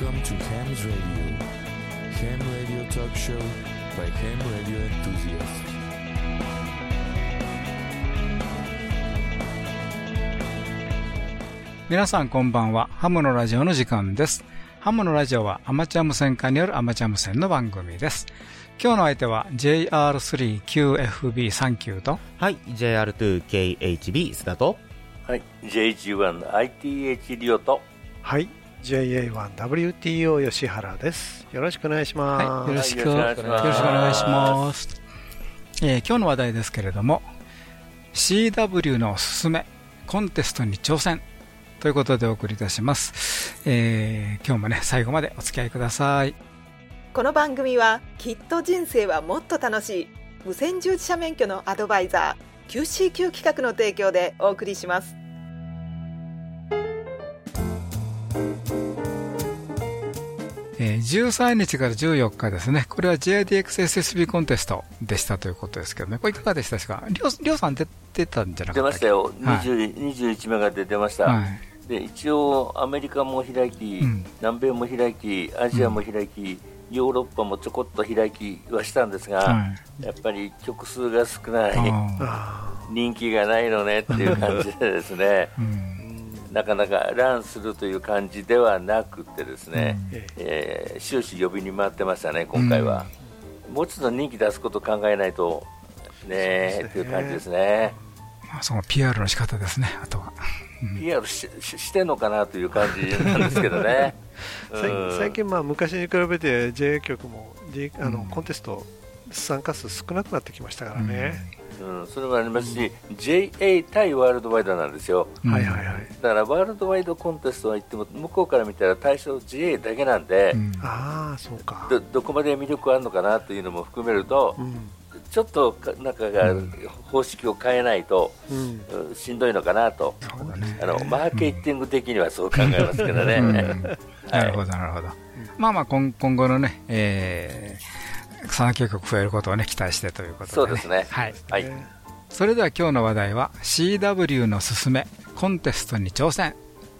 Welcome to Ham's Radio. Ham Radio Talk Show by Ham Radio Enthusiasts. 皆さんこんばんは。ハムのラジオの時間です。ハムのラジオはアマチュア無線化によるアマチュア無線の番組です。今日の相手は JR3QFB39 とはい、JR2KHB 須田と、はい、JG1ITH リオと、はい、JA1WTO 吉原です。よろしくお願いします。はい、よろしく、はいよろしくよろしくお願いしますお願いします。えー今日の話題ですけれども、CW のおすすめ、コンテストに挑戦ということでお送りいたします。えー今日もね、最後までお付き合いください。この番組はきっと人生はもっと楽しい無線従事者免許のアドバイザー QCQ 企画の提供でお送りしますえー13日から14日ですね、これは JIDXSSB コンテストでしたということですけどね、これいかがでしたですか？りょうりょうさん出てたんじゃなかった出ましたよ、はい。20 21名が出てました、はい。で一応、アメリカも開き、うん。南米も開き、アジアも開き、ヨーロッパもちょこっと開きはしたんですが、はい。やっぱり曲数が少ない、人気がないのねっていう感じでですね、うんなかなかランするという感じではなくてですね、ーええー終始呼びに回ってましたね、今回は。もうちょっと人気出すこと考えないと、ねねっていう感じですね。まあ、その PR の仕方ですね、あとは。PR しししてんのかなという感じなんですけどね。うん最近、まあ、昔に比べて JA 局も、J あのうんコンテスト参加数少なくなってきましたからね。うん、それもありますし、JA 対ワールドワイドなんですよ。うんはいはいはい。だからワールドワイドコンテストは言っても、向こうから見たら対象 JA だけなんで、うんああ、そうか。どどこまで魅力あるのかなというのも含めるとう、ん。ちょっとか中が方式を変えないと、うん。うんしんどいのかなと。そうだねあのマーケティング的にはそう考えますけどね。なるほど、なるほど。まあまあ今、今後のね、えー、草野球局増えることをね、期待してということで、ね。そうですねはい。はいねそれでは今日の話題は CW のすすめコンテストに挑戦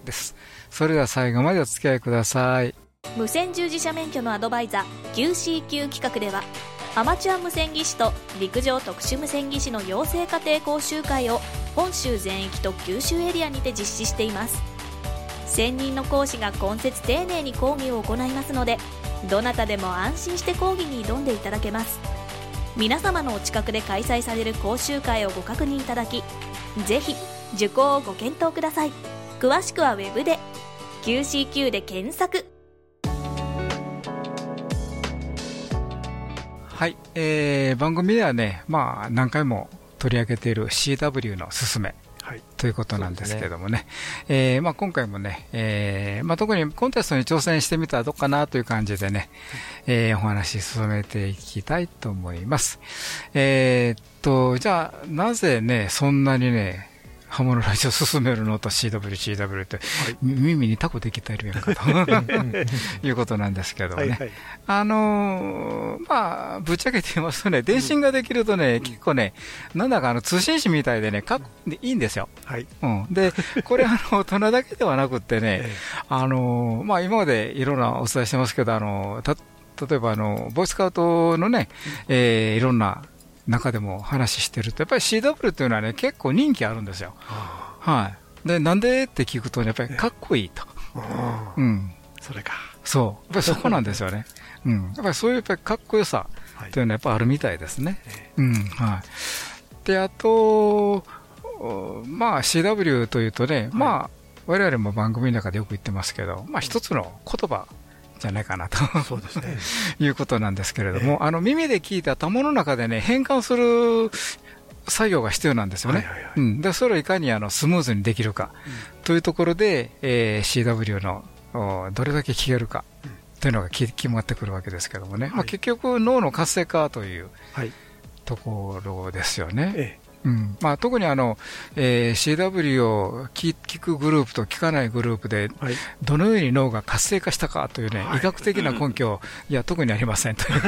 です。それでは最後までお付き合いください。無線従事者免許のアドバイザー QCQ 企画ではアマチュア無線技師と陸上特殊無線技師の養成家庭講習会を本州全域と九州エリアにて実施しています専任の講師が今節丁寧に講義を行いますのでどなたでも安心して講義に挑んでいただけます。皆様のお近くで開催される講習会をご確認いただきぜひ受講をご検討ください。詳しくはウェブで QCQ で検索。はい、えー、番組ではね、まあ何回も取り上げている CW のすすめ。はい。ということなんですけどもね、えーまあ、今回もね、えーまあ、特にコンテストに挑戦してみたらどうかなという感じでね、えーお話進めていきたいと思います。えーっと、じゃあ、なぜね、そんなにね、ハモのラジオ進めるのと CW、CW って、み耳にタコできたいるやんかと いうことなんですけどもね。はいはい。あのーまあ、ぶっちゃけて言いますとね、電信ができるとね、結構ね、なんだかあの通信士みたいでね、かっこいいんですよ。はい。うん。で、これあの、大人だけではなくってね、えあのーまあ今までいろんなお伝えしてますけど、あの、た、例えばあの、ボイスカウトのね、えーいろんな中でも話してると、やっぱり CW っていうのはね、結構人気あるんですよ。あはい。で、なんでって聞くとね、やっぱりかっこいいと。あうん。それか。そう。やっぱりそこなんですよね。うん。やっぱりそういうやっぱりかっこよさはいというのはやっぱあるみたいですね。えうん。はい。で、あと、おまあ CW というとね、まあ、我々も番組の中でよく言ってますけど、まあ一つの言葉じゃないかなとえそうですね。いうことなんですけれども、あの耳で聞いた玉の中でね、変換する作業が必要なんですよね。はいはいはいうん。で、それをいかにあのスムーズにできるか、というところで、えー CW のおどれだけ聞けるか、というのがき決まってくるわけですけどもね。まあ結局脳の活性化というはい。ところですよね。えうんまあ、特にあの、えー CW を聞聞くグループと聞かないグループで、えはい。どのように脳が活性化したかというね、はい医学的な根拠、いや、特にありませんとい う。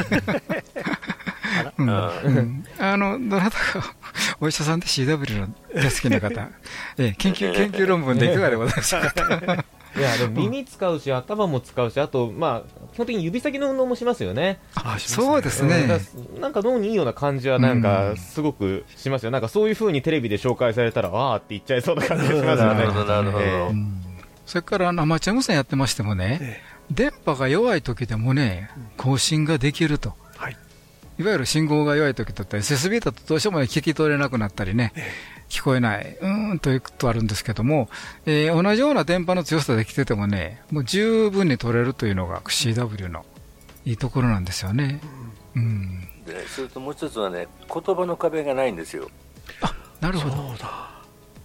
うんうんあの、どなたか、お医者さんで CW の大好きな方、えー研究、研究論文でいかがでございましょうか？いや、でも耳使うし、頭も使うし、あと、まあ、基本的に指先の運動もしますよね。あそうですうんだね。からなんか脳にいいような感じはなんうかんすごくしますよ、なんかそういう風にテレビで紹介されたら、あーって言っちゃいそうな感じがしますよねなるほ。ど、なるほど。ええうんそれからあのアマチュア無線やってましてもね、え電波が弱い時でもね、更新ができると。えはい。いわゆる信号が弱い時だったり、SSB だとどうしてもね聞き取れなくなったりね、聞こえない、うーんということあるんですけども、えー同じような電波の強さで来ててもね、もう十分に取れるというのが CW のいいところなんですよね。うん。でねそれともう一つはね、言葉の壁がないんですよ。なるほど。そうだ。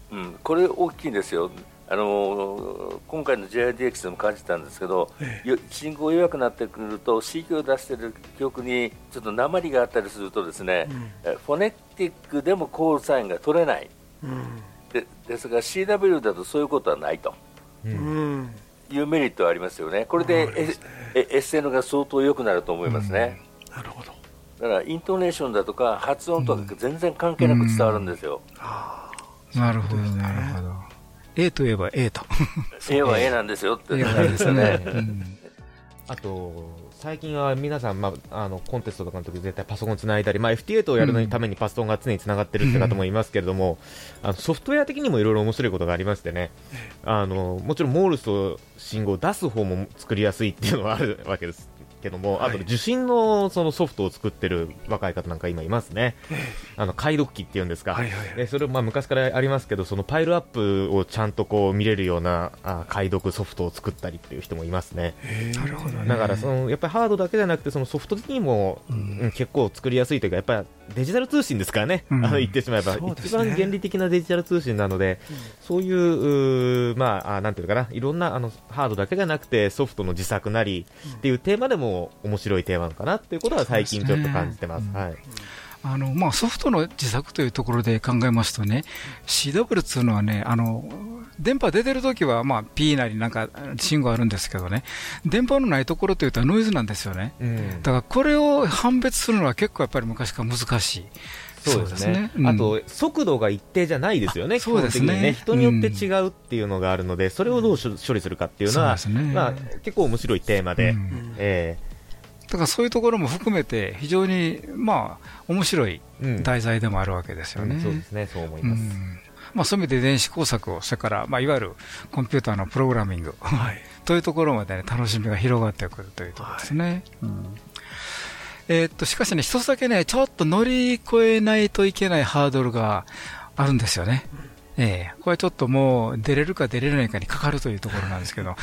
うん、これ大きいんですよ。あの今回の JIDX でも感じたんですけど、えよ信号弱くなってくると C 響を出している曲にちょっと鉛があったりするとですね、えフォネティックでもコールサインが取れないうん。でですが CW だとそういうことはないと。いうメリットはありますよね。これで SN が相当良くなると思いますね、なるほど。だからイントネーションだとか発音とか全然関係なく伝わるんですよ、あなるほど、なるほど。A といえば A と。A は A なんですよって。A じですよね。うん。あと、最近は皆さん、まあ、あのコンテストとかの時絶対パソコンつないだり、まあ、FT8 をやるのにためにパソコンが常につながってるって方もいますけれども、あのソフトウェア的にもいろいろ面白いことがありましてね、あのもちろんモールスと信号を出す方も作りやすいっていうのはあるわけですけども、はい。あと受信のそのソフトを作ってる若い方なんか今いますね、あの解読機っていうんですか、はいはいはい。でそれまあ昔からありますけど、そのパイルアップをちゃんとこう見れるようなあ解読ソフトを作ったりっていう人もいますね。なるほどだからそのやっぱりハードだけじゃなくてそのソフト的にも、うん。結構作りやすいというかやっぱりデジタル通信ですからね、うん。あの言ってしまえば、ね。一番原理的なデジタル通信なので、そういうまああなんていうのかな。いろんなあのハードだけじゃなくてソフトの自作なりっていうテーマでも面白いテーマなのかなっていうことは最近ちょっと感じてます。すねはいあのまあ、ソフトの自作というところで考えますとね、CW っていうのはね、あの電波出てるときは、まあ、P なりなんか信号あるんですけどね、電波のないところというとノイズなんですよね。うんだからこれを判別するのは結構やっぱり昔から難しい。そうですね。うん。あと、速度が一定じゃないですよね、あそうですね。基本的にね、人によって違うっていうのがあるので、それをどう処処理するかっていうのは、ね。まあ、結構面白いテーマで、うん。えだからそういうところも含めて、非常にまあ面白い題材でもあるわけですよね。うんそうですね、そう思いうます。ん。まあ、そういう意味で電子工作を、それから、まあ、いわゆるコンピューターのプログラミング、はい。というところまで、ね、楽しみが広がってくるというところですね。うんえーっと、しかしね、一つだけね、ちょっと乗り越えないといけないハードルがあるんですよね。ええこれちょっともう出れるか出れないかにかかるというところなんですけど、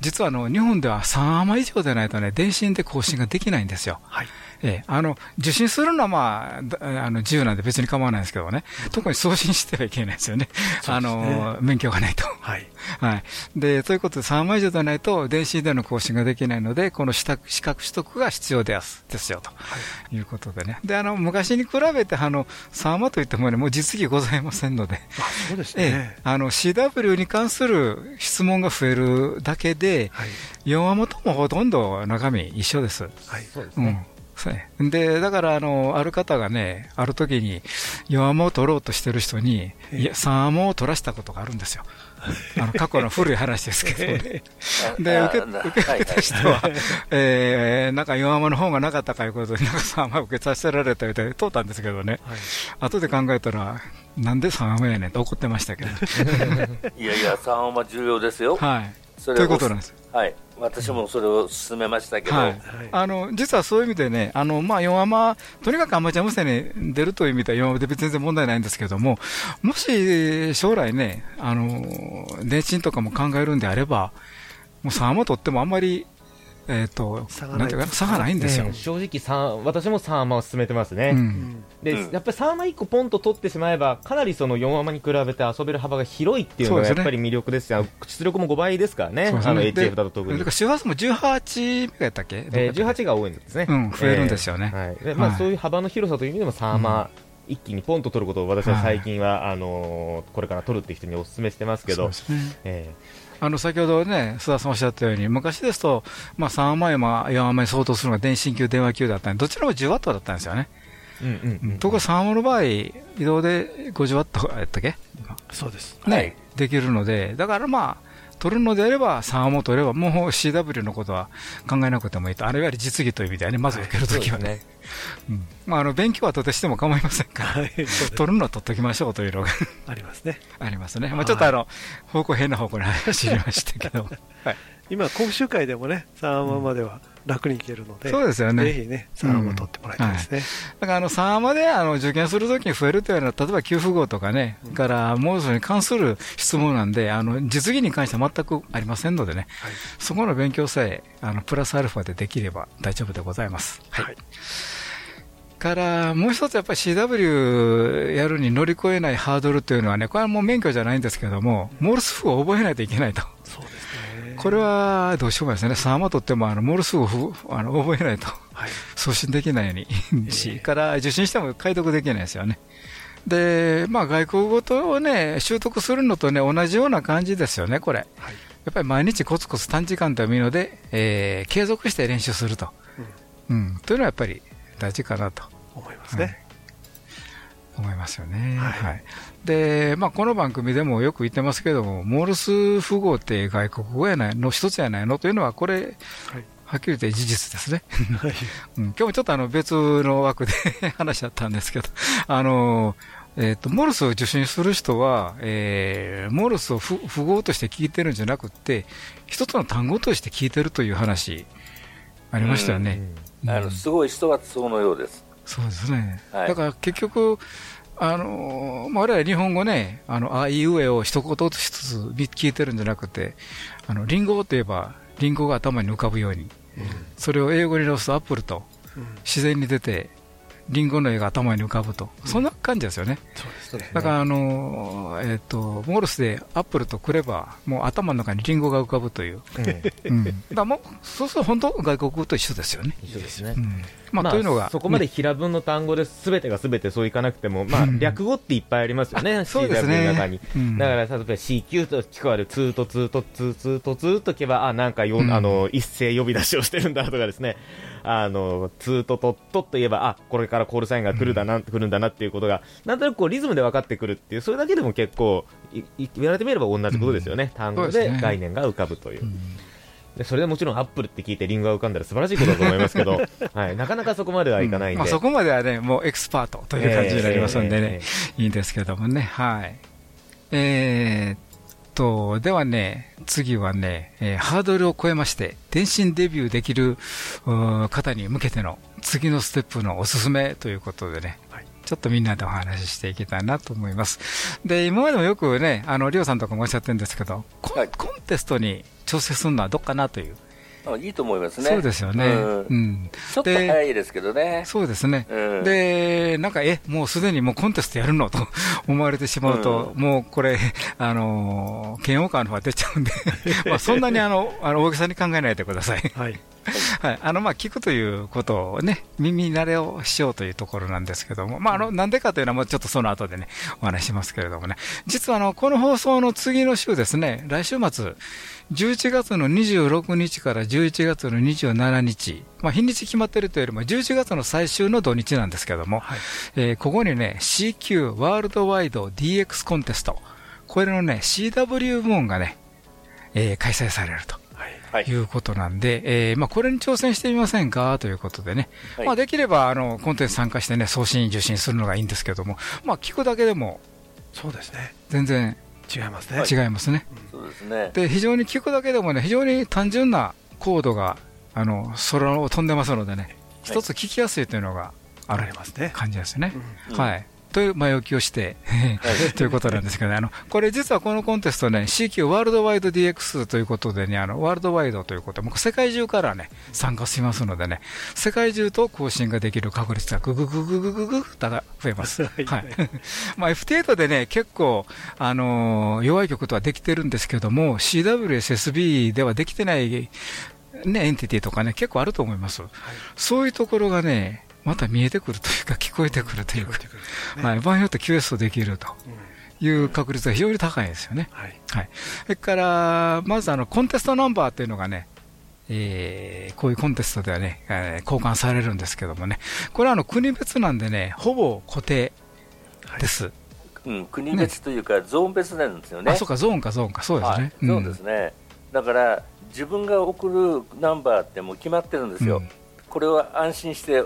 実はあの日本では3ア以上でないとね、電信で更新ができないんですよ。はい。ええ、あの、受信するのはまあ、だあの、自由なんで別に構わないんですけどね、特に送信してはいけないですよね。あの、免許がないと。はい。はい。で、ということで3枚以上でないと電信での更新ができないので、この資格資格取得が必要ですですよ、ということでね。で、あの、昔に比べて、あの、3枚といってもね、もう実技ございませんので、あ、そうですええね。、あの、CW に関する質問が増えるだけで、はい。4話もともほとんど中身一緒です。はい。そうですね。うん。そうねで、だから、あの、ある方がね、ある時に、4アモを取ろうとしてる人に、いや、3アモを取らしたことがあるんですよ。あの、過去の古い話ですけどね。で、あ受け、な受けた人は、えー、なんか4アモの方がなかったかいうことで、なんか3アモ受けさせられたみたいで通ったんですけどね。はい。後で考えたら、なんで3アモやねんって怒ってましたけど。いやいや、3音は重要ですよ。はい。そということなんです。はい。私もそれを進めましたけど、はい、あの実はそういう意味でね、あのまあ、4アマ、とにかくアマチュア無線に出るという意味では4アマで全然問題ないんですけども、もし将来ね、あの電信とかも考えるんであれば、もう3アマ取ってもあんまり、えー、と差がない。なんていうかな差がないんですよ。ね正直三私も3アマを進めてますね。うん。で、うん。やっぱり3アマ1個ポンと取ってしまえば、かなりその4アマに比べて遊べる幅が広いっていうのがやっぱり魅力ですし、あの出力も5倍ですからね、そうですあの HF だと特に。だから。周波数も18メガやったっけ、えー、18が多いんですね。うん増えるんですよね。えーはい。でまあはい。そういう幅の広さという意味でも3アマ、一気にポンと取ることを私は最近は、あのーこれから取るっていう人にお勧めしてますけど、そうですね。えあの先ほどね、須田さんおっしゃったように、昔ですと、まあ、3万円、まあ、4万円相当するのが電信級、電話級だったんで、どちらも10ワットだったんですよね。ーうんうんうん。ところが3万の場合、移動で50ワットやったっけ、そうです。ね、はい。できるので、だからまあ、取るのであれば3話も取れば、もう CW のことは考えなくてもいいと、あるいは実技という意味ではね、まず受けるときはね。うん。まあ、あの勉強はとてしても構いませんから、はい、取るのは取っときましょうというのがありますね。ありますね。まあ、ちょっとあの、方向変な方向に走りましたけど。はい。今、講習会でもね、3話までは楽にいけるので、そうですよね。ぜひね、3話も取ってもらいたいですね。だからあの3話であの受験するときに増えるというのは、例えば給付号とかね、からモードに関する質問なんで、あの実技に関しては全くありませんのでね、はい。そこの勉強さえあのプラスアルファでできれば大丈夫でございます。はいからもう一つやっぱり CW やるに乗り越えないハードルというのはね、これはもう免許じゃないんですけども、モールス符を覚えないといけないと。そうですね。これはどうしようもないですね。3話取ってもあのモールス符をふあの覚えないと。はい。送信できないようにし、ええから受信しても解読できないですよね。で、まあ外国語とね、習得するのとね、同じような感じですよね、これ。はい。やっぱり毎日コツコツ短時間でもいいので、えー継続して練習すると。うん。というのはやっぱり大事かなと思いますね。思いますよね。はいはい。で、まあこの番組でもよく言ってますけども、モールス符号って外国語やないの一つやないのというのは、これ、はい。はっきり言って事実ですね。はい。うん、今日もちょっとあの別の枠で 話しちゃったんですけど、あの、えっ、と、モールスを受信する人は、えー、モールスを符符号として聞いてるんじゃなくて、一つの単語として聞いてるという話、ありましたよね。うんあのすごい人はそのようです。そうですね。はいだから結局、あの、まあ、我々日本語ね、あの、あいうえを一言としつつ聞いてるんじゃなくて、あの、リンゴといえば、リンゴが頭に浮かぶように、それを英語に直すとアップルとうん自然に出て、リンゴの絵が頭に浮かぶと、そんな感じですよね。そうですね。だから、あの、えっ、と、モールスでアップルとくれば、もう頭の中にリンゴが浮かぶという。うん。だもう、そうすると本当外国語と一緒ですよね。一緒ですねう。ん。まあ、というのが、そこまでね平文の単語ですべてがすべてそういかなくても、まあうん。略語っていっぱいありますよね、CW の中に。うん。だから、例えば CQ と聞こえる、ツーとツーとツーツーとツーとけば、あ、なんかよ、うん。あの、一斉呼び出しをしてるんだとかですね、あの、ツーとトットといえば、あ、これからコールサインが来るだな、来るんだなっていうことが、なんとなくこうリズムで分かってくるっていう、それだけでも結構、言われてみれば同じことですよね。単語で概念が浮かぶという。うんでそれでもちろん apple って聞いてリンゴが浮かんだら素晴らしいことだと思いますけど、はい、なかなかそこまではいかないんで、まあ、そこまではね、もうエキスパートという感じになりますんでね、えいいんですけどもね、はい。えーっと、ではね、次はね、えーハードルを超えまして、電信デビューできる方に向けての次のステップのおすすめということでね、はいちょっとみんなでお話ししていきたいなと思います。で、今までもよくね、あの、りょうさんとかもおっしゃってるんですけど、コンはいコンテストに調整するのはどっかなという。あいいと思いますね。そうですよね。うんうんちょっと早いですけどね。そうですね。うんで、なんか、え、もうすでにもうコンテストやるの？と 思われてしまうと、うもうこれ、あのー、嫌悪感の方が出ちゃうんで、まあそんなにあの、あの大げさに考えないでください。はい。はい。あの、まあ聞くということをね、耳慣れをしようというところなんですけども、まああの、なんでかというのはもうちょっとその後でね、お話ししますけれどもね、実はあの、この放送の次の週ですね、来週末、11月の26日から11月の27日、まあ、日にち決まっているというよりも、11月の最終の土日なんですけども、はい。えーここにね、CQ ワールドワイド DX コンテスト、これのね、CW 部門がね、えー開催されると。はい。はいいうことなんで、えーまあ、これに挑戦してみませんか？ということでね、はいまあ、できればあのコンテンツ参加してね、送信、受信するのがいいんですけども、まあ、聞くだけでもそうですね。全然違いますね。違いますね。そうですね。で、非常に聞くだけでもね、非常に単純なコードがあの空を飛んでますのでね、一つ聞きやすいというのがあるありますね。感じですね。うんはい。という前置きをして、ということなんですけどね、あの、これ実はこのコンテストね、CQ ワールドワイド DX ということでね、あの、ワールドワイドということで、もう世界中からね、参加しますのでね、世界中と更新ができる確率がぐぐぐぐぐぐぐぐと増えます。は いはい。まあ F8 でね、結構、あのー弱い曲とはできてるんですけども、CWSSB ではできてない、ね、エンティティとかね、結構あると思います。そういうところがね、また見えてくるというか、聞こえてくるというか、はい、場合によって QS できるという確率が非常に高いですよね。はい。はい。それから、まずあの、コンテストナンバーっていうのがね、えーこういうコンテストではね、えー交換されるんですけどもね、これはあの国別なんでね、ほぼ固定です。うん、国別というか、ゾーン別なんですよね。あ、そうか、ゾーンか、ゾーンか、そうですね。はい、そうですね。だから、自分が送るナンバーってもう決まってるんですよ。うんこれは安心して、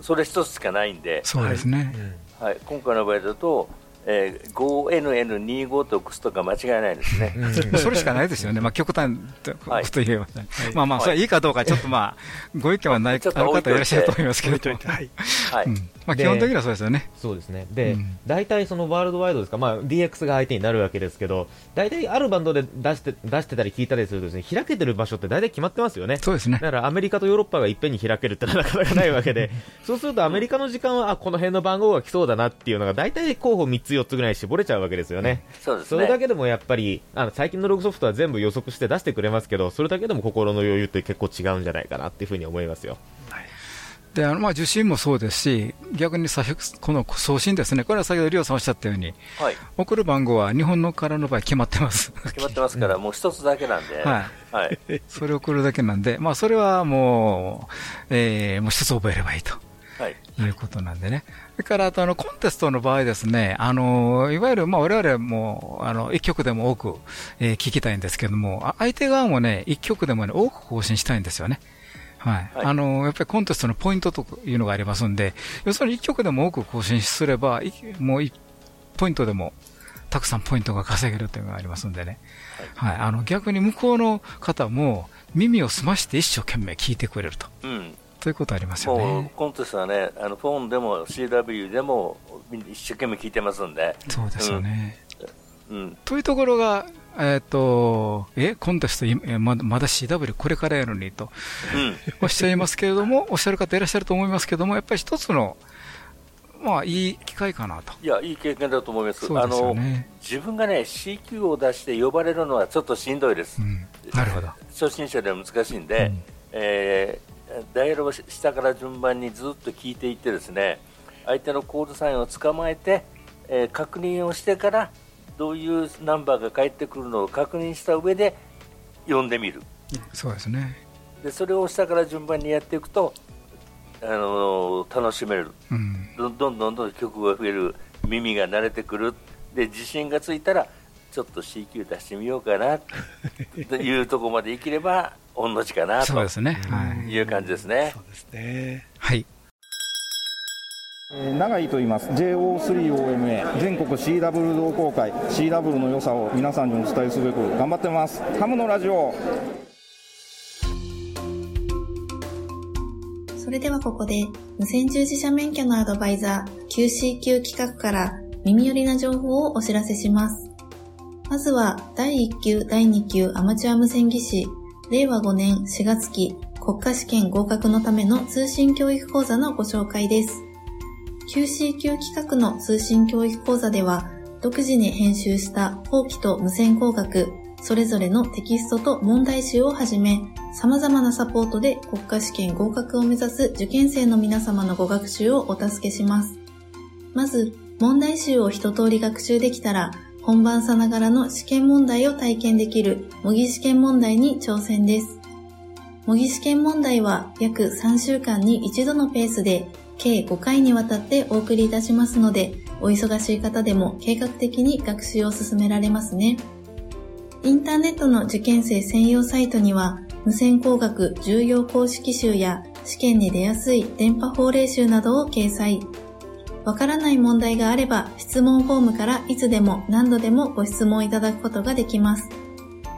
それ一つしかないんで、そうですね。はい、今回の場合だと、えー、5NN25 とくすとか間違いないですね。それしかないですよね。まあ、極端とはいと言えばね。まあまあ、それはいいかどうか、ちょっとまあ、ご意見はない、ある方いらっしゃると思いますけど。はい。はい、うんまあ、基本的にはそうですよね。そうですね。で、うん大体そのワールドワイドですか、まあ DX が相手になるわけですけど、大体あるバンドで出して、出してたり聞いたりするとですね、開けてる場所って大体決まってますよね。そうですねだ。からアメリカとヨーロッパがいっぺんに開けるってのはなかなかないわけで、そうするとアメリカの時間は、あ、この辺の番号が来そうだなっていうのが大体候補3つ4つぐらい絞れちゃうわけですよね。そうですそれだね。けでもやっぱり、あの最近のログソフトは全部予測して出してくれますけど、それだけでも心の余裕って結構違うんじゃないかなっていうふうに思いますよ。で、あの、まあ、受信もそうですし、逆にこの送信ですね。これは先ほどリオさんおっしゃったように、はい、送る番号は日本のからの場合決まってます。決まってますから、もう一つだけなんで、ははい、それを送るだけなんで、まあ、それはもう、えー、もう一つ覚えればいいと。はい、いうことなんでね。それから、あと、あの、コンテストの場合ですね、あの、いわゆる、まあ、我々も、あの、一曲でも多く、えー聞きたいんですけども、あ相手側もね、一曲でもね、多く更新したいんですよね。はい。はいあの、やっぱりコンテストのポイントというのがありますんで、要するに一曲でも多く更新すれば、いもう一ポイントでも、たくさんポイントが稼げるというのがありますんでね。はい。あの、逆に向こうの方も、耳を澄まして一生懸命聞いてくれると。うん、ということありますよね。コンテストはね、あのフォンでも CW でも一生懸命聞いてますんで、そうですよね。うん、というところが、えっ、と、え、コンテスト、いえままだ CW これからやのにとうん、おっしゃいますけれども、おっしゃる方いらっしゃると思いますけども、やっぱり一つの、まあ、いい機会かなと。いや、いい経験だと思います。そうですよあのね。自分がね、CQ を出して呼ばれるのはちょっとしんどいです。うん。なるほど。初心者では難しいんで、うんえーダイヤルを下から順番にずっと聞いていってですね相手のコードサインを捕まえて、えー確認をしてからどういうナンバーが返ってくるのを確認した上で読んでみるそうですね。でそれを下から順番にやっていくと、あのー楽しめるうん。どんどんどんどん曲が増える耳が慣れてくるで自信がついたらちょっと CQ 出してみようかな というところまでいければ御の字かなとそうですね。はい。いう感じですね。そうですね。はい。えー永井と言います。JO3OMA 全国 CW 同好会。CW の良さを皆さんにお伝えすべく頑張ってます。ハムのラジオ。それではここで、無線従事者免許のアドバイザー QCQ 企画から耳寄りな情報をお知らせします。まずは、第1級、第2級アマチュア無線技師、令和5年4月期国家試験合格のための通信教育講座のご紹介です。QCQ 企画の通信教育講座では、独自に編集した法規と無線工学、それぞれのテキストと問題集をはじめ、様々なサポートで国家試験合格を目指す受験生の皆様のご学習をお助けします。まず、問題集を一通り学習できたら、本番さながらの試験問題を体験できる模擬試験問題に挑戦です。模擬試験問題は約3週間に一度のペースで計5回にわたってお送りいたしますので、お忙しい方でも計画的に学習を進められますね。インターネットの受験生専用サイトには、無線工学重要公式集や試験に出やすい電波法令集などを掲載。わからない問題があれば質問フォームからいつでも何度でもご質問いただくことができます。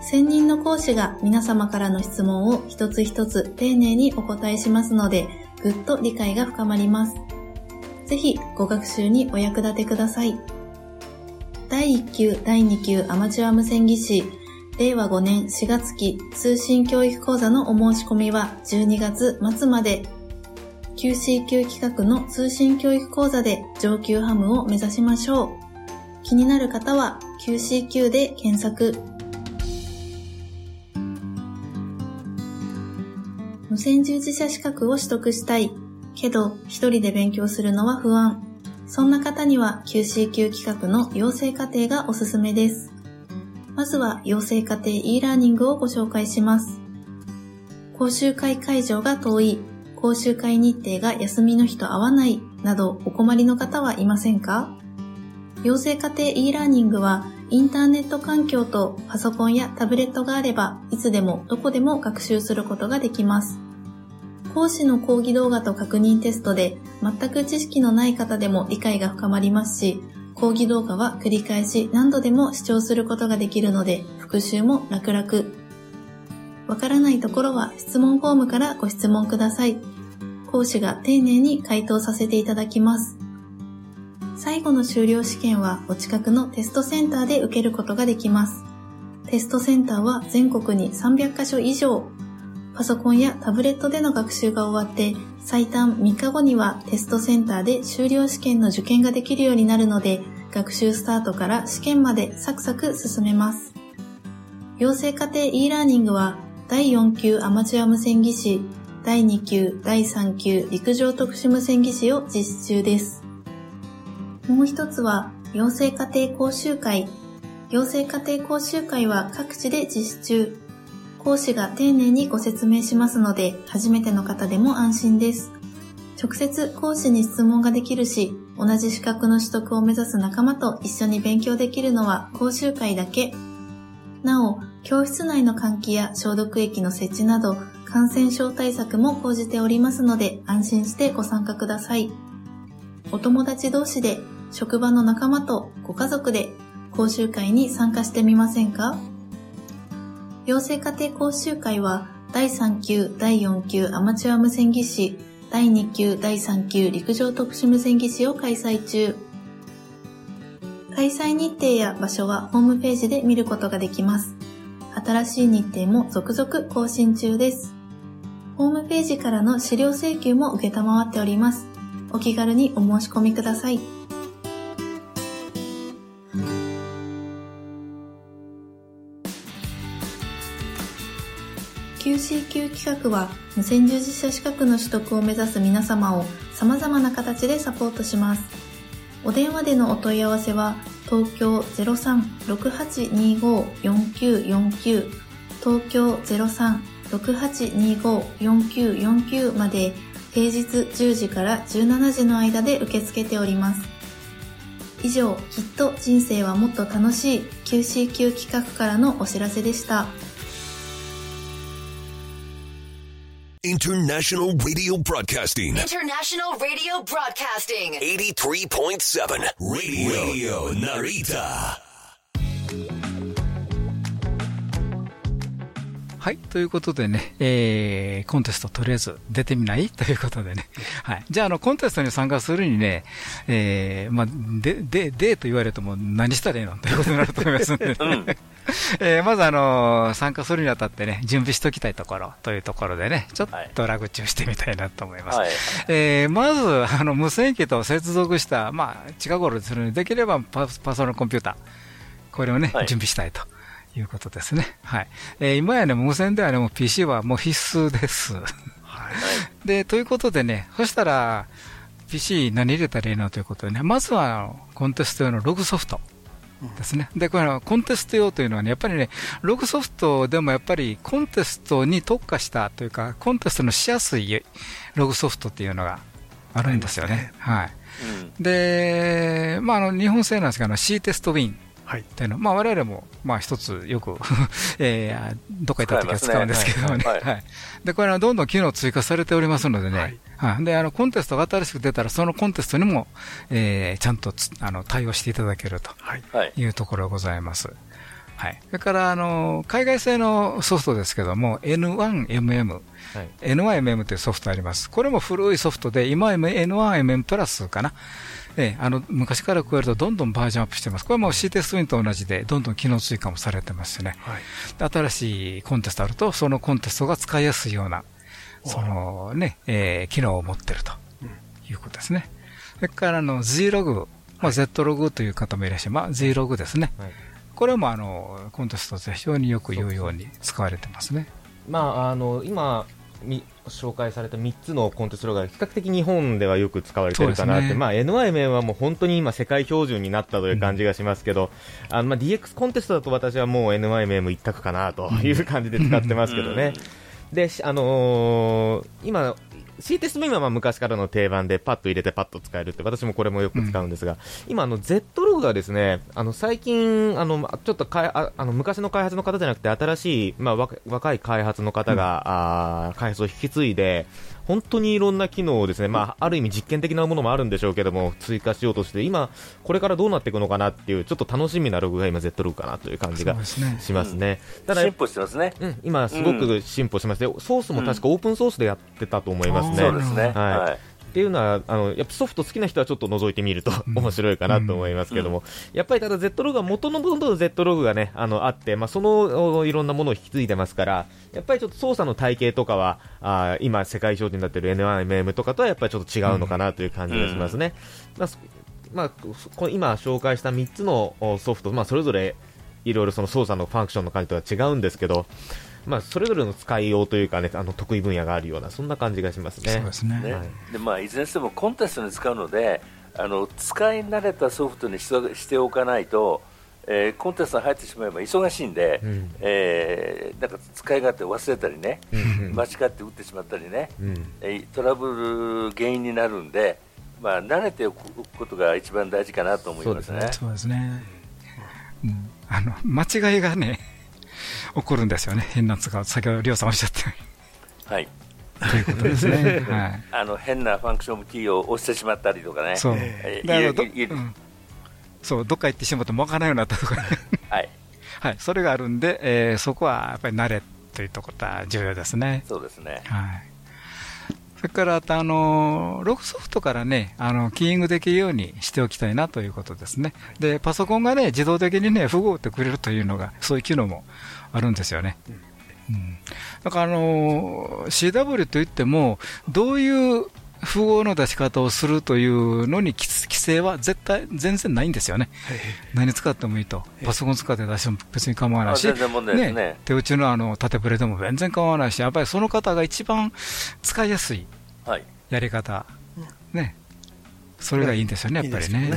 専任の講師が皆様からの質問を一つ一つ丁寧にお答えしますので、ぐっと理解が深まります。ぜひご学習にお役立てください。第1級、第2級アマチュア無線技師、令和5年4月期通信教育講座のお申し込みは12月末まで QCQ 企画の通信教育講座で上級ハムを目指しましょう。気になる方は QCQ で検索。無線従事者資格を取得したい。けど、一人で勉強するのは不安。そんな方には QCQ 企画の養成課程がおすすめです。まずは養成課程 e ラーニングをご紹介します。講習会会場が遠い、講習会日程が休みの日と合わないなどお困りの方はいませんか？養成家庭 e ラーニングはインターネット環境とパソコンやタブレットがあればいつでもどこでも学習することができます。講師の講義動画と確認テストで全く知識のない方でも理解が深まりますし、講義動画は繰り返し何度でも視聴することができるので復習も楽々。わからないところは質問フォームからご質問ください。講師が丁寧に回答させていただきます。最後の修了試験はお近くのテストセンターで受けることができます。テストセンターは全国に300カ所以上。パソコンやタブレットでの学習が終わって最短3日後にはテストセンターで修了試験の受験ができるようになるので学習スタートから試験までサクサク進めます。養成家庭 e ラーニングは第4級アマチュア無線技師、第2級、第3級陸上特殊無線技師を実施中です。もう一つは、養成家庭講習会。養成家庭講習会は各地で実施中。講師が丁寧にご説明しますので、初めての方でも安心です。直接講師に質問ができるし、同じ資格の取得を目指す仲間と一緒に勉強できるのは講習会だけ。なお、教室内の換気や消毒液の設置など、感染症対策も講じておりますので、安心してご参加ください。お友達同士で、職場の仲間とご家族で、講習会に参加してみませんか？養成家庭講習会は、第3級、第4級アマチュア無線技師、第2級、第3級陸上特殊無線技師を開催中。開催日程や場所はホームページで見ることができます。新しい日程も続々更新中です。ホームページからの資料請求も受けたまわっております。お気軽にお申し込みください。QCQ 企画は無線従事者資格の取得を目指す皆様を様々な形でサポートします。お電話でのお問い合わせは東京03-6825-4949東京03-6825-4949まで平日10時から17時の間で受け付けております。以上、きっと人生はもっと楽しい QCQ 企画からのお知らせでした。International Radio Broadcasting. International Radio Broadcasting. 83.7 Radio, Radio Narita. はい。ということでね、えー、コンテストとりあえず出てみない？ということでね。はい。じゃあ、あの、コンテストに参加するにね、えー、まあ、で、で、でと言われても何したらいいの？ということになると思いますので、ね、えー、まずあの、参加するにあたってね、準備しておきたいところというところでね、ちょっとラグチをしてみたいなと思います。はい、えー、まず、あの、無線機と接続した、まあ、近頃ですね、できればパパソコンコンピューター、これをね、はい、準備したいと。いうことですね。はい。えー、今やね、無線ではね、もう PC はもう必須です。はい。で、ということでね、そしたら、PC 何入れたらいいのということでね、まずは、コンテスト用のログソフト。ですね。で、これコンテスト用というのはね、やっぱりね、ログソフトでもやっぱりコンテストに特化したというか、コンテストのしやすいログソフトっていうのがあるんですよね。ねはい。うん、で、まあ、あの、日本製なんですが、C テストウィン。はい、っていうのまあ、我々も、まあ、一つよく えー、どっか行った時は使うんですけどね。はい、はい。で、これはどんどん機能追加されておりますのでね。はい。はい、で、あの、コンテストが新しく出たら、そのコンテストにも、えー、ちゃんとあの対応していただけるというところがございます。はい。それから、あの、海外製のソフトですけども、N1MM。はい、N1MM というソフトあります。これも古いソフトで、今は N1MM プラスかな。ええ、あの昔から加えるとどんどんバージョンアップしてます。これも C テストウィンと同じで、どんどん機能追加もされてますしね。はい、新しいコンテストあると、そのコンテストが使いやすいような、そのね、えー、機能を持ってるということですね。それからあの Z ログ、まあ、Z ログという方もいらっしゃる、まあ、Z ログですね。はい、これもあのコンテストで非常によく言うように使われてますね。まあ、あの今み紹介された3つのコンテストが比較的日本ではよく使われているかなって、ね、まあ、NYMN はもう本当に今世界標準になったという感じがしますけど、うん、あのまあ DX コンテストだと私はもう NYMN 一択かなという感じで使ってますけどね。で、あのー、今 C テストメインはまあ昔からの定番でパッと入れてパッと使えるって私もこれもよく使うんですが、今あの Z ログがですねあの最近あのまあちょっとかいああの昔の開発の方じゃなくて新しいまあ若若い開発の方が、あー開発を引き継いで本当にいろんな機能をですね、まあ、ある意味実験的なものもあるんでしょうけども、追加しようとして、今、これからどうなっていくのかなっていう、ちょっと楽しみなログが今、Z ログかなという感じがしますね。た進歩してますね。うん、今、すごく進歩しまして、ソースも確かオープンソースでやってたと思いますね。そうですね。はいはい。っていうのはあのやっぱソフト好きな人はちょっと覗いてみると面白いかなと思いますけども、やっぱりただ Z ログは元の元の Z ログがねあのあって、まあ、そのおいろんなものを引き継いでますからやっぱりちょっと操作の体系とかはあー今世界標準になっている N1MM とかとはやっぱりちょっと違うのかなという感じがしますね。まあそまあ、こ今紹介した3つのおソフト、まあ、それぞれいろいろその操作のファンクションの感じとは違うんですけど、まあ、それぞれの使いようというかね、あの得意分野があるような、そんな感じがしますね。そうですね。ねはいでまあ、いずれにしてもコンテストに使うのであの使い慣れたソフトにしとしておかないと、えーコンテストに入ってしまえば忙しいんで、うんえーなんか使い勝手忘れたりね、うんうん間違って打ってしまったりね、うんえートラブル原因になるんで、まあ、慣れておくことが一番大事かなと思いますね。そうそうですね。うんあの、間違いがね、起こるんですよね。変な使う。先ほど、りょうさんおっしゃったよはい、うに。ということですね。はい。あの変なファンクションキーを押してしまったりとかね、そう。えーそう、どっか行ってしまってもわからないようになったとかね。はい、はい。それがあるんで、えーそこはやっぱり慣れというところは重要ですね。そうですね。はい。それから、あと、あの、ログソフトからね、あの、キーイングできるようにしておきたいなということですね。で、パソコンがね、自動的にね、符号を打ってくれるというのが、そういう機能もあるんですよね。うん。だから、あの、CW といっても、どういう符号の出し方をするというのに規規制は絶対、全然ないんですよね。何使ってもいいと。パソコン使って出しても別に構わないし。あ全然問題ですね手打ちのあの、縦プレでも全然構わないし、やっぱりその方が一番使いやすいはいやり方。ね。それがいいんですよね、やっぱりね。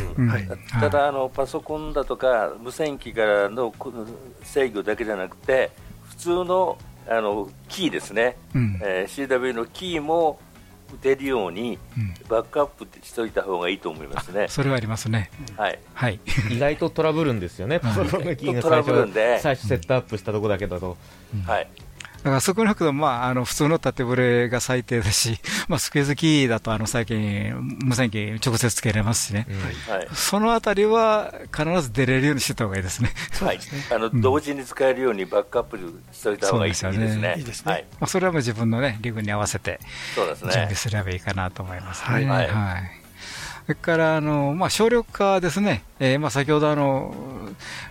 ただあの、パソコンだとか無線機からのこの制御だけじゃなくて普通のあのキーですね、うん。えー CW のキーも打てるようにうん。バックアップしておいた方がいいと思いますね。それはありますね。はい。はい。意外とトラブるんですよね、パソコンのキーがトラ最初最初セットアップしたとこだけだと。はいだから少なくとも、まあ、あの、普通の縦ブレが最低だし、まあ、スクエズキーだと、あの、最近、無線機直接つけれますしね。はい。そのあたりは、必ず出れるようにしてた方がいいですね。はい、あの同時に使えるようにバックアップしておいた方がいい,、そうですよね。いいですね。はい、まあ、それはもう自分のね、リグに合わせて、そうですね。準備すればいいかなと思いますね。はい。はいそれから、あの、まあ、省力化ですね。えーまあ、先ほど、あの、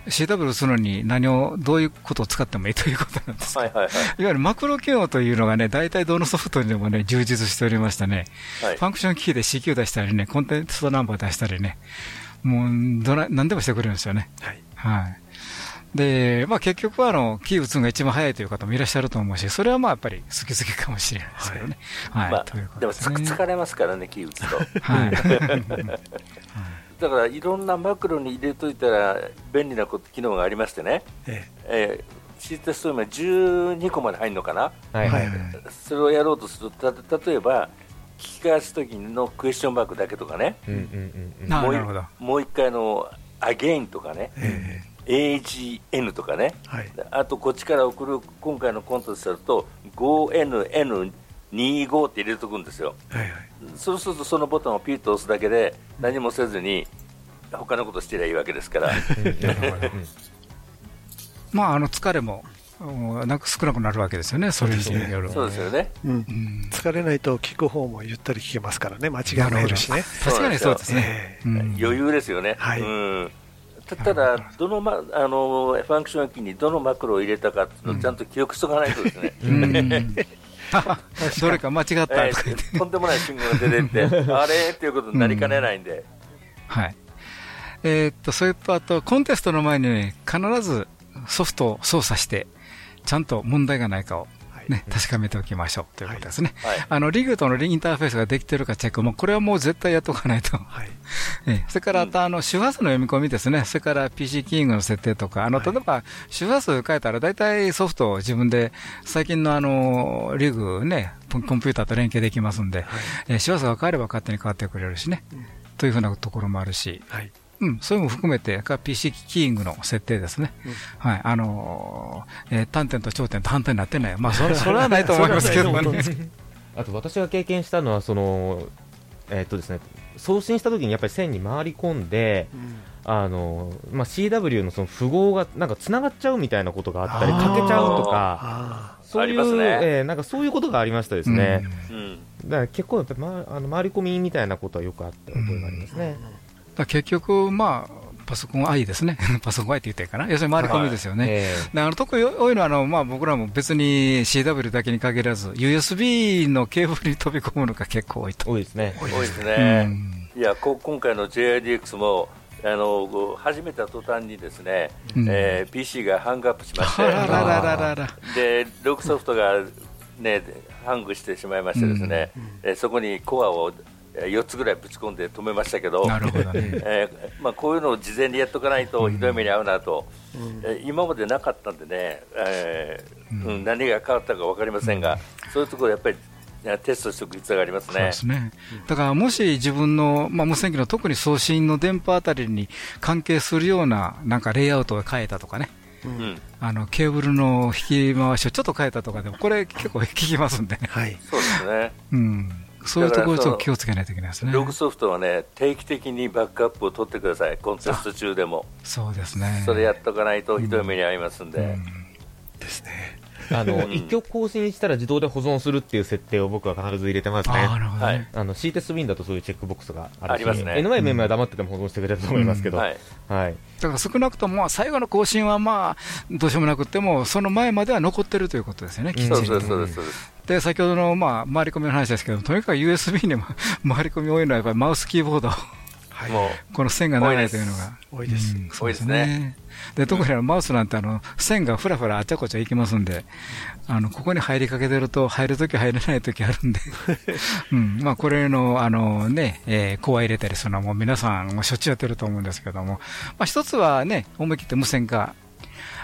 CW 打つのに何を、どういうことを使ってもいい ということなんですはいはいいわゆるマクロ機能というのがね、大体どのソフトにでもね、充実しておりましてね、はいファンクションキーで CQ 出したりね、コンテンツナンバー出したりね、もう、どな、何でもしてくれるんですよね。はいはい。で、まあ結局はあの、キー打つのが一番早いという方もいらっしゃると思うし、それはまあやっぱり好き好きかもしれないですけどね。はい。まあというこでもつとですね。疲れますからね、キー打つと。はい。だからいろんなマクロに入れといたら便利なこと機能がありましてね、ええー、シーテスト今12個まで入るのかな、はいはいそれをやろうとすると、た例えば、聞き返すときのクエスチョンマークだけとかね、うんうんうんうんなもういなるほど。もう一回のアゲインとかね、え AGN とかね、はいあとこっちから送る今回のコンテストだと 5NN25 って入れとくんですよ。はいはいそうするとそのボタンをピュッと押すだけで何もせずに他のことしてりゃいいわけですから。まあ、あの、疲れも、うんなんか少なくなるわけですよね、それによる。そうですよね。うんうん疲れないと聞く方もゆったり聞けますからね間違いも減るしね確かにそうですね。うん余裕ですよね。はいうんたただどの、ま、あのファンクションキーにどのマクロを入れたかっていうのをちゃんと記憶しておかないとですね、うん。どれか間違ったとかえ言って。ーとんでもない信号が出てって、あれ？っていうことになりかねないんで、はい。えーっと、それとあと、コンテストの前にね、必ずソフトを操作して、ちゃんと問題がないかをね、確かめておきましょうということですね。はい。あの、リグとのインターフェースができてるかチェックも、これはもう絶対やっとかないと。ええ。それから、あと、あの、周波数の読み込みですね。それから PC キーイングの設定とか、あの、例えば、周波数変えたら、大体ソフトを自分で、最近のあの、リグね、コンピューターと連携できますんで、えー周波数が変われば勝手に変わってくれるしね。というふうなところもあるし、うん、そういうのも含めて、か PC キーイングの設定ですね。はい、あのーえー単点と頂点と反対になってない。まあ、それそれはないと思いますけどもね。あと私が経験したのはその、えーっとですね、送信した時にやっぱり線に回り込んで、あのまあ、CW のその符号がなんかつながっちゃうみたいなことがあったり、あー。かけちゃうとか、そういう、ありますね。えーなんかそういうことがありましたですね。うん。だから結構やっぱり、ま、あの回り込みみたいなことはよくあった覚えがありますね。ら結局、まあ、パソコン愛ですね。パソコン愛って言っていいかな。要するに回り込みですよね。はいえであの特に多いのはあの、まあ、僕らも別に CW だけに限らず、USB のケーブルに飛び込むのが結構多いと。多いですね。多いですね、いやこ今回の JIDX もあのこう始めた途端にですね、うんえー PC がハングアップしまして、あららららららでロックソフトが、ね、ハングしてしまいましてですね、えーそこにコアをえー4つぐらいぶち込んで止めましたけど、なるほどね えーまあ、こういうのを事前にやっとかないとひどい目に遭うなと、えー今までなかったんでね、えーうん何が変わったか分かりませんが、そういうところやっぱりテストしておく必要がありますね。そうですね。だからもし自分の、まあ、無線機の特に送信の電波あたりに関係するような、なんかレイアウトを変えたとかね。うんあの、ケーブルの引き回しをちょっと変えたとかでも、これ結構効きますんでね。そうですね。うん。そういうところちょっと気をつけないといけないですね。ログソフトはね、定期的にバックアップを取ってください、コンテスト中でも。そうですね。それやっとかないとひどい目に遭いますんで。あの、うん一曲更新したら自動で保存するっていう設定を僕は必ず入れてますね。あーなるほどねはい。あの、C テストウィンだとそういうチェックボックスがあるし、ありますね NYMM は黙ってても保存してくれると思いますけど、うんはいはい。だから少なくとも、まあ最後の更新はまあ、どうしようもなくても、その前までは残ってるということですよね、きっちりそうですそうですそうで先ほどの、まあ、回り込みの話ですけど、とにかく USB にも 回り込み多いのは、やっぱりマウスキーボード。もこの線が長いというのが。多いです。うんそうですね。で、特にあのマウスなんてあの、線がふらふらあちゃこちゃ行きますんで、あの、ここに入りかけてると、入るとき入れないときあるんで、うん、まあ、これの、あのね、えー、コア入れたりするのはもう皆さんもしょっちゅうやってると思うんですけども、まあ、一つはね、思い切って無線化。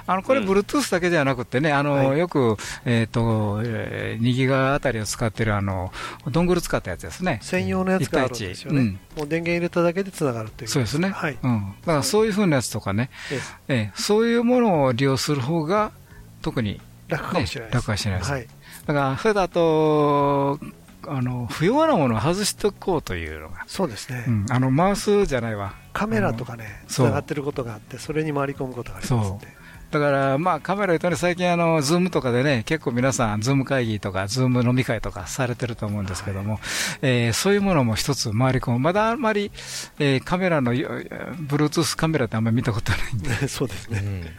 あの、これ、Bluetooth だけじゃなくてね、あの、よく、えっ、と、えー2ギガあたりを使ってる、あの、ドングル使ったやつですね。専用のやつがあるんですよね。うんもう電源入れただけで繋がるっていう。そうですね。はい。うん。だからそういうふうなやつとかね、えええそういうものを利用する方が、特に、楽かもしれないです楽かもしれないです。はいだから、それだと、あの、不要なものを外しておこうというのが。そうですね。うん。あの、マウスじゃないわ。カメラとかね、そう繋がってることがあって、それに回り込むことがありますんで。だから、まあ、カメラ最近、あの、ズームとかでね、結構皆さん、ズーム会議とか、ズーム飲み会とかされてると思うんですけども、えーそういうものも一つ回り込む。まだあんまり、えーカメラの、Bluetooth カメラってあんまり見たことないんで。そうですね。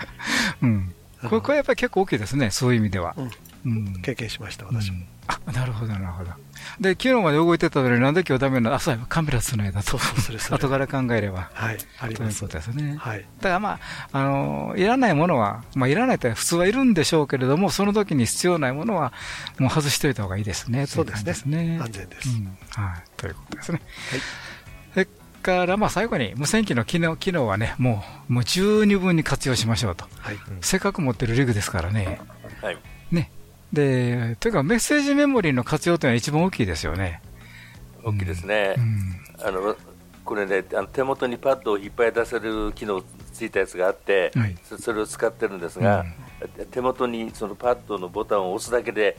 うん。これ、これやっぱり結構大きいですね、そういう意味では。うん。経験しました、私も。あ、なるほど、なるほど。で、昨日まで動いてたのになんで今日ダメなの？あ、そうや、カメラつないだと。そうそうそれそれ後から考えれば。はい、あります。ということですね。はい。だからまあ、あの、いらないものは、まあ、いらないって普通はいるんでしょうけれども、その時に必要ないものは、もう外しておいた方がいいですね。そうですねとい感じね。安全ですうんはい。ということですね。それから、まあ、最後に、無線機の機能、機能はね、もう、もう十二分に活用しましょうと。はい。せっかく持ってるリグですからね。はい。ね。で、というか、メッセージメモリーの活用というのは一番大きいですよね。大きいですね。あのこれねあの手元にパッドを引っ張り出せる機能ついたやつがあって、はいそそれを使ってるんですが、手元にそのパッドのボタンを押すだけで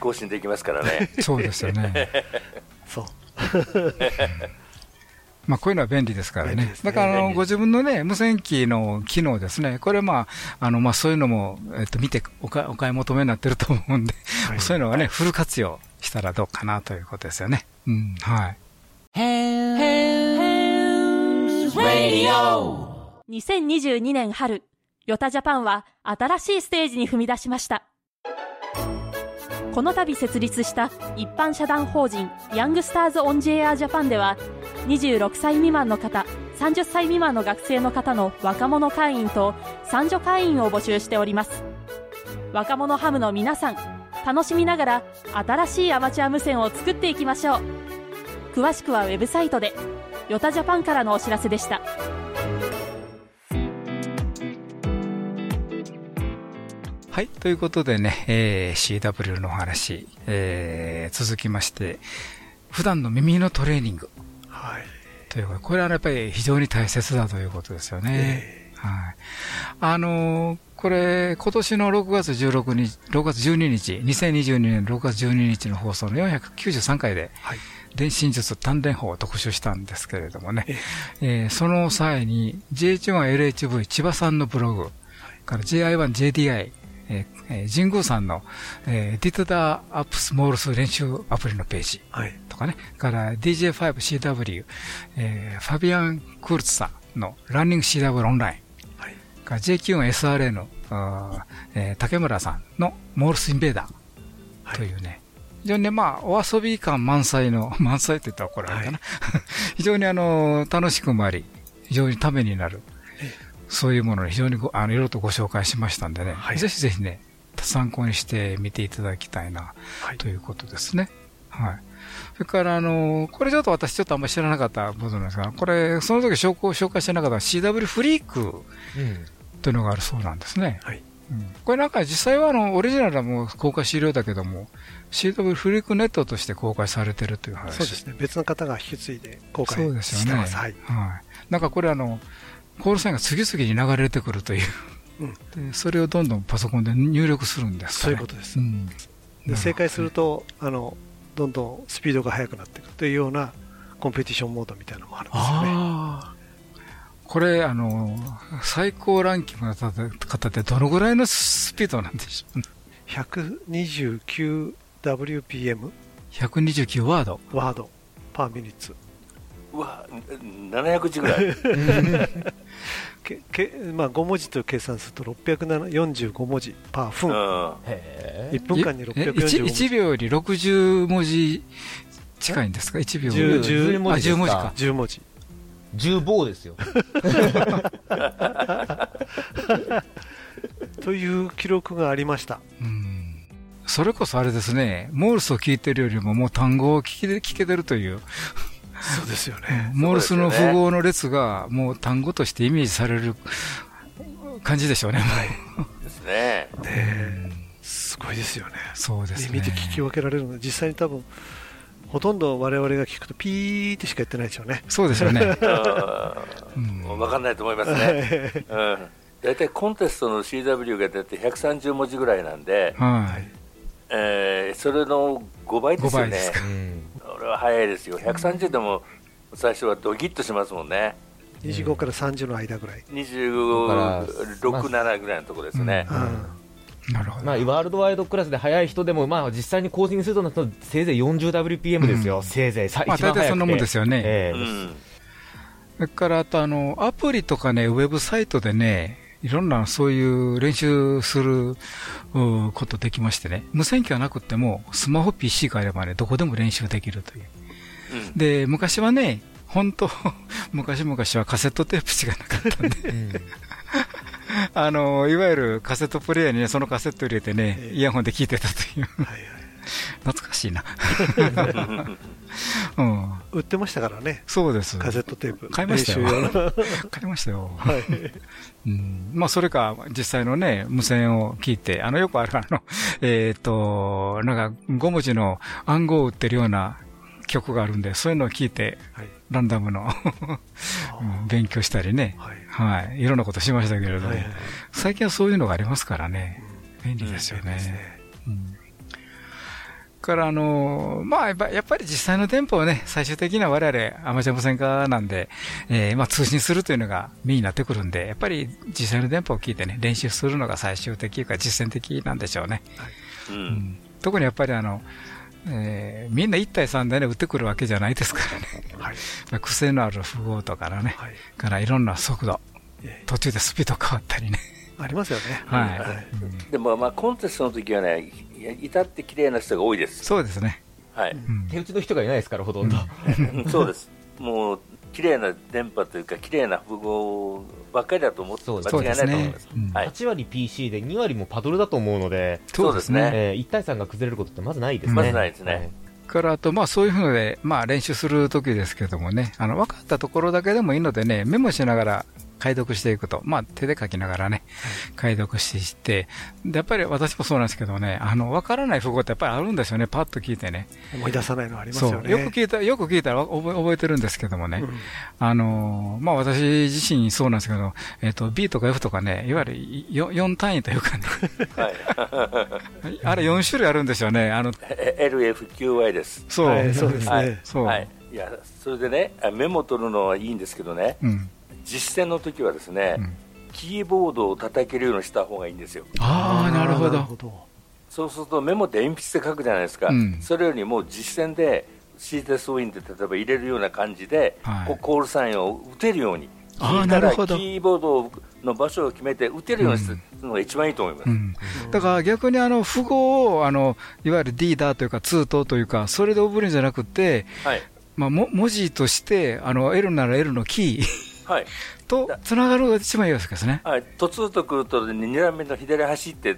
更新できますからね。そうですよね。そう。まあ、こういうのは便利ですからね。ねだから、あの、ご自分のね、無線機の機能ですね。これ、まあ、あの、まあ、そういうのも、えっと、見ておか、お買い求めになってると思うんで、はいそういうのはね、フル活用したらどうかなということですよね。うん、はい。2022年春、ヨタジャパンは新しいステージに踏み出しました。この度設立した一般社団法人ヤングスターズ・オン・ジェア・ジャパンでは26歳未満の方30歳未満の学生の方の若者会員と三女会員を募集しております。若者ハムの皆さん楽しみながら新しいアマチュア無線を作っていきましょう。詳しくはウェブサイトで。ヨタジャパンからのお知らせでした。はい。ということでね、えー CW のお話、えー続きまして、普段の耳のトレーニング。はい。ということで、これはやっぱり非常に大切だということですよね。はい。あのーこれ、今年の6月16日、6月12日、2022年6月12日の放送の493回で、電信術鍛錬法を特集したんですけれどもね、えーその際に JH1LHV 千葉さんのブログ、から JI1JDI、えーえー神宮さんの、えー、 Dit Dah Apps モールス練習アプリのページとかね、から DJ5CW、えーファビアン・クールツさんのランニング CW オンライン、から JQ1SRA の、えー竹村さんのモールスインベーダーというね、非常にね、まあ、お遊び感満載の、満載って言ったら怒られるかな。非常にあの、楽しくもあり、非常にためになる、そういうものを非常にごあの、いろいろとご紹介しましたんでね、ぜひぜひね、参考にしてみていただきたいな、ということですね。はい。それから、あの、これちょっと私ちょっとあんまり知らなかったことなんですが、これ、その時紹介紹介してなかった CW フリークというのがあるそうなんですね。うんこれなんか実際はあの、オリジナルはもう公開終了だけども、CW フリークネットとして公開されてるという話。そうですね。別の方が引き継いで公開そうですよね。してます。はい。なんかこれあの、コールサインが次々に流れてくるという。でそれをどんどんパソコンで入力するんですかねそういうことです。んで正解すると、あの、どんどんスピードが速くなっていくというようなコンペティションモードみたいなのもあるんですよね。これ、あの、最高ランキングの方ってどのぐらいのスピードなんでしょうね。129WPM 129ワード。ワードパーミニッツ。うわ、700字ぐらい。けけまあ、5文字と計算すると645文字パー分。1分間にえ645 1, 文字。1秒より60文字近いんですか ?1 秒10 10あ文字です10文字か。10文字。10棒ですよ。という記録がありました。それこそあれですね、モールスを聞いてるよりももう単語を聞け聞けてるという。そうですよね。モールスの符号の列がもう単語としてイメージされる感じでしょうね。ですね。すごいですよね。そうですね耳で聞き分けられるので、実際に多分、ほとんど我々が聞くとピーってしか言ってないですよね。そうですよねうん分かんないと思いますね。うん大体コンテストの CW が出て130文字ぐらいなんで、はい。えーそれの5倍ですよね5倍ですか。これは早いですよ。130でも最初はドギッとしますもんね。25から30の間ぐらい。26、7ぐらいのところですね。なるほまあ、ワールドワイドクラスで速い人でも、まあ、実際に更新するとなると、せいぜい 40WPM ですよ、せいぜい。さまあ大体そんなもんですよねええそれから、あとあの、アプリとかね、ウェブサイトでね、いろんなそういう練習するうことできましてね、無線機がなくっても、スマホ PC があればね、どこでも練習できるという。で、昔はね、本当 昔々はカセットテープしかなかったんで、あの、いわゆるカセットプレイヤーにね、そのカセット入れてね、イヤホンで聞いてたという。懐かしいな。うん。売ってましたからね。そうです。カセットテープ。買いましたよ。買いましたよ。はいうん、まあ、それか、実際のね、無線を聞いて、あの、よくある、あの、えっ、と、なんか、5文字の暗号を打ってるような曲があるんで、そういうのを聞いて、ランダムのうん勉強したりね、はい、いろんなことしましたけれども、最近はそういうのがありますからね、便利ですよね。うんから、あのまあ、やっぱやっぱり実際の電波をね、最終的には我々アマチュア無線化なんで、えーまあ、通信するというのがメインになってくるんで、やっぱり実際の電波を聞いてね、練習するのが最終的というか実践的なんでしょうね。うん特にやっぱりあの、えーみんな1対3でね、打ってくるわけじゃないですからね。まあ 癖のある符号とかのね、からいろんな速度、途中でスピード変わったりね。ありますよね。はい。でも、まあ、コンテストの時はね、至って綺麗な人が多いです。そうですね。はい。手打ちの人がいないですから、ほとんど。うん そうです。もう、綺麗な電波というか綺麗な符号ばっかりだと思ってそう間違いないと思います。はい。8割 PC で2割もパドルだと思うので、そうですねえー1対3が崩れることってまずないですね。まずないですね。からあと、まあそういうので、まあ練習するときですけどもね、あの、分かったところだけでもいいのでね、メモしながら解読していくと、まあ手で書きながらね、解読していって、でやっぱり私もそうなんですけどね、あの、分からない符号ってやっぱりあるんですよね、パッと聞いてね。思い出さないのありますよね。よく聞いた、よく聞いたら覚え覚えてるんですけどもね、うん。あの、まあ私自身そうなんですけど、えっ、と、B とか F とかね、いわゆる 4, 4単位というかね、はい。あれ4種類あるんですよね、あの、え LFQI です。そう。はいそうですね。はい。そう。はい。いや、それでね、あメモ取るのはいいんですけどね、うん実践の時はですね、キーボードを叩けるようにした方がいいんですよ。ああ、なるほど。そうするとメモって鉛筆で書くじゃないですか、うん。それよりも実践で C テストウィンって例えば入れるような感じで、はい。こうコールサインを打てるように、あなるほど。キーボードの場所を決めて打てるようにするのが一番いいと思います。うん。だから逆にあの符号をあのいわゆる D だというか、2とというか、それで覚えるんじゃなくて、はい。まあ、も文字としてあの L なら L のキーはいとつながるのが一番いいわけですね。はい、とつとくると2段目の左走って、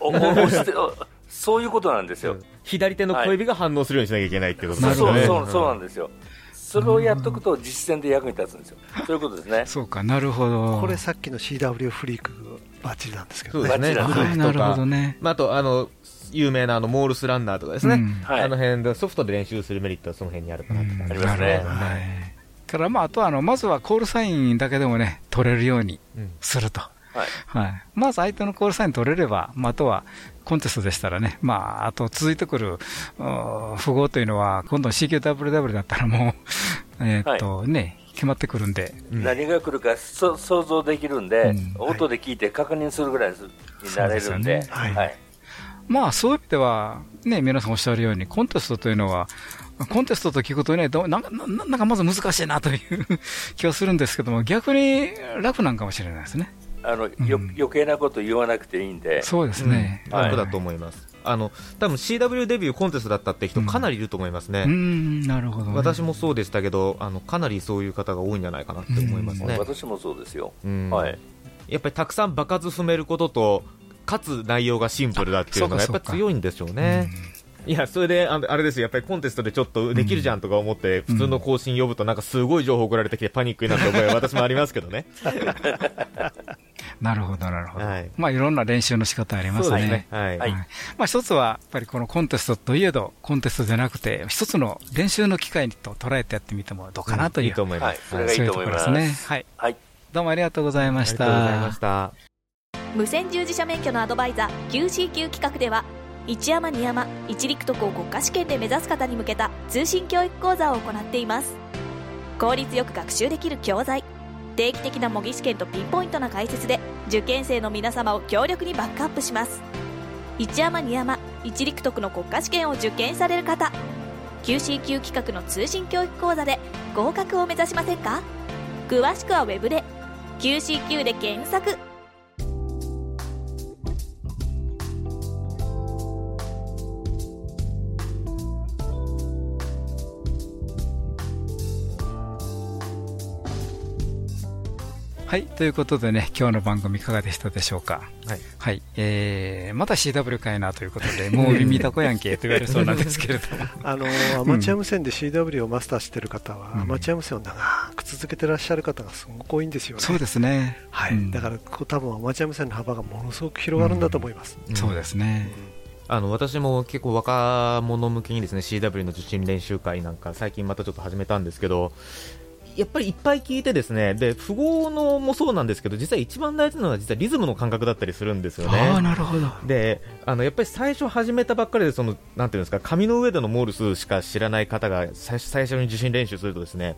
おお押しておそういうことなんですよ。左手の小指が反応するようにしなきゃいけないっていうことそうそうですよね。そうそうなんですよ。それをやっとくと実践で役に立つんですよ。そういうことですね。そうか、なるほど。これさっきの CW フリークバッチリなんですけどそうですね。なるほかどね。まあ、あと、あの、有名なあの、モールスランナーとかですね。うんはいあの辺でソフトで練習するメリットはその辺にあるかなって感じありますねなるほどねからまあ、あとはあのまずはコールサインだけでもね、取れるようにすると。はい。はい、まず相手のコールサイン取れれば、まあ、あとはコンテストでしたらね、まあ、あと続いてくるう符号というのは、今度 CQWW だったらもう、えーっとね、決まってくるんで、何が来るかそ想像できるんで、音で聞いて確認するぐらいになれるんで、そうですよね。はい。まあ、そういう意味では、ね、皆さんおっしゃるように、コンテストというのは、コンテストと聞くとね、どうなんかななんかまず難しいなという 気がするんですけども、逆に楽なんかもしれないですね。あの、よ余計なこと言わなくていいんで。そうですね。うん楽だと思います。あの、多分 CW デビューコンテストだったって人かなりいると思いますね。うん、なるほど、ね。私もそうでしたけど、あの、かなりそういう方が多いんじゃないかなって思いますね。私もそうですよ。うんはい。やっぱりたくさん場数踏めることと、かつ内容がシンプルだっていうのがやっぱり強いんでしょうね。いや、それで、あのあれですよ、やっぱりコンテストでちょっとできるじゃんとか思って、普通の更新呼ぶとなんかすごい情報送られてきてパニックになった覚えは 私もありますけどね。なるほど、なるほど。はいまあ、いろんな練習の仕方ありますね。そうですねはいまあ、一つは、やっぱりこのコンテストといえど、コンテストじゃなくて、一つの練習の機会と捉えてやってみてもどうかなという。うんいいと思いますはいそれがいいと思いますそううところですね。はい。はい。どうもありがとうございました。ありがとうございました。無線従事者免許のアドバイザー QCQ 企画では一山二山一陸徳を国家試験で目指す方に向けた通信教育講座を行っています。効率よく学習できる教材定期的な模擬試験とピンポイントな解説で受験生の皆様を強力にバックアップします。一山二山一陸徳の国家試験を受験される方 QCQ 企画の通信教育講座で合格を目指しませんか？詳しくはウェブで QCQ で検索。はい。ということでね、今日の番組いかがでしたでしょうか？はい。はい。えー、また CW かいなということで、もう耳たこやんけと言われそうなんですけれども。あのアマチュア無線で CW をマスターしてる方は、アマチュア無線を長く続けてらっしゃる方がすごく多いんですよね。そうですね。はい、うんだからこう多分アマチュア無線の幅がものすごく広がるんだと思います。そうですね。あの私も結構若者向けにですね CW の受信練習会なんか最近またちょっと始めたんですけどやっぱりいっぱい聞いてですねで符号のもそうなんですけど実は一番大事なのは実はリズムの感覚だったりするんですよね。ああ、なるほど。であのやっぱり最初始めたばっかりでそのなんていうんですか紙の上でのモールスしか知らない方が最最初に受信練習するとですね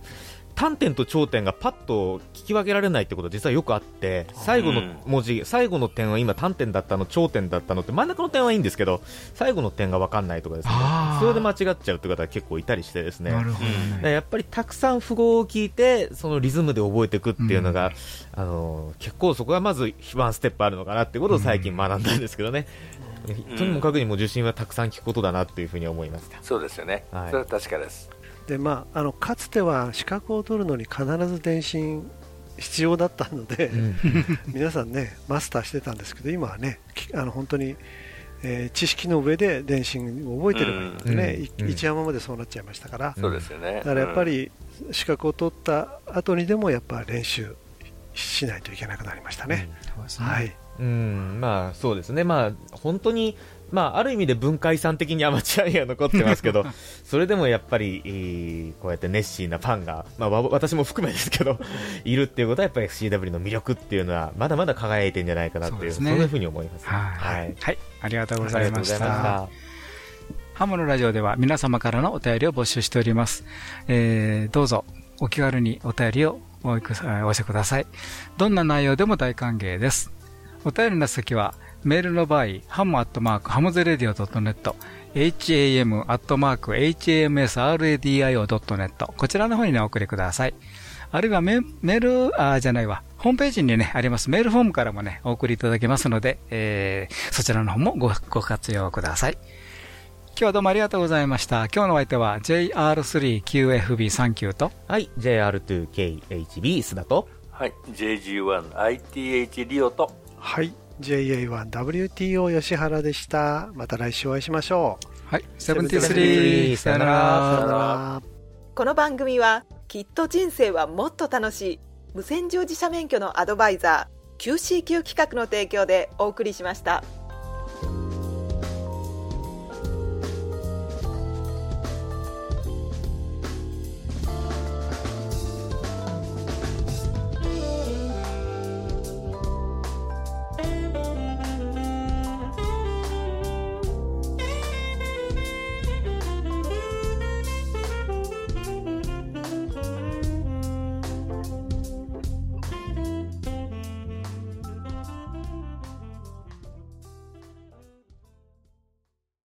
短点と長点がパッと聞き分けられないってことは実はよくあって最後の文字、最後の点は今短点だったの長点だったのって真ん中の点はいいんですけど最後の点が分かんないとかですね。それで間違っちゃうって方が結構いたりしてですね。なるほどね。やっぱりたくさん符号を聞いてそのリズムで覚えていくっていうのが、あの結構そこがまずワンステップあるのかなっていうことを最近学んだんですけどね、とにもかくにも受信はたくさん聞くことだなっていうふうに思いました。そうですよね。はい。それは確かです。でまあ、あのかつては資格を取るのに必ず電信必要だったので、うん。皆さんねマスターしてたんですけど今はねきあの本当に、えー知識の上で電信を覚えてればいいのでね、いうん。一山までそうなっちゃいましたから、そうですよね。だからやっぱり資格を取った後にでもやっぱ練習しないといけなくなりましたね。はい、うん、まあそうですね、まあ本当に、まあある意味で文化遺産的にアマチュアには残ってますけど、それでもやっぱり、えーこうやって熱心なファンが、まあわ私も含めですけど、いるっていうことはやっぱり FCW の魅力っていうのはまだまだ輝いてんじゃないかなっていう、そねんなふうに思います。はい、はい。はい、ありがとうございましたま。ハモのラジオでは皆様からのお便りを募集しております。えーどうぞお気軽にお便りをお寄せください。どんな内容でも大歓迎です。お便りの先は、メールの場合、ハムアットマーク、ハムズレディオ .net、ham アットマーク、hamsradio.net、こちらの方にね、お送りください。あるいはメメール、あ、じゃないわ、ホームページにね、ありますメールフォームからもね、お送りいただけますので、えーそちらの方もごご活用ください。今日はどうもありがとうございました。今日のお相手は JR3QFB39 と、はい、JR2KHB 須田と、はい、JG1ITH リオと、はい、JA1WTO 吉原でした。また来週お会いしましょう。はい、73さよなら。この番組はきっと人生はもっと楽しい無線乗自社免許のアドバイザー QCQ 企画の提供でお送りしました。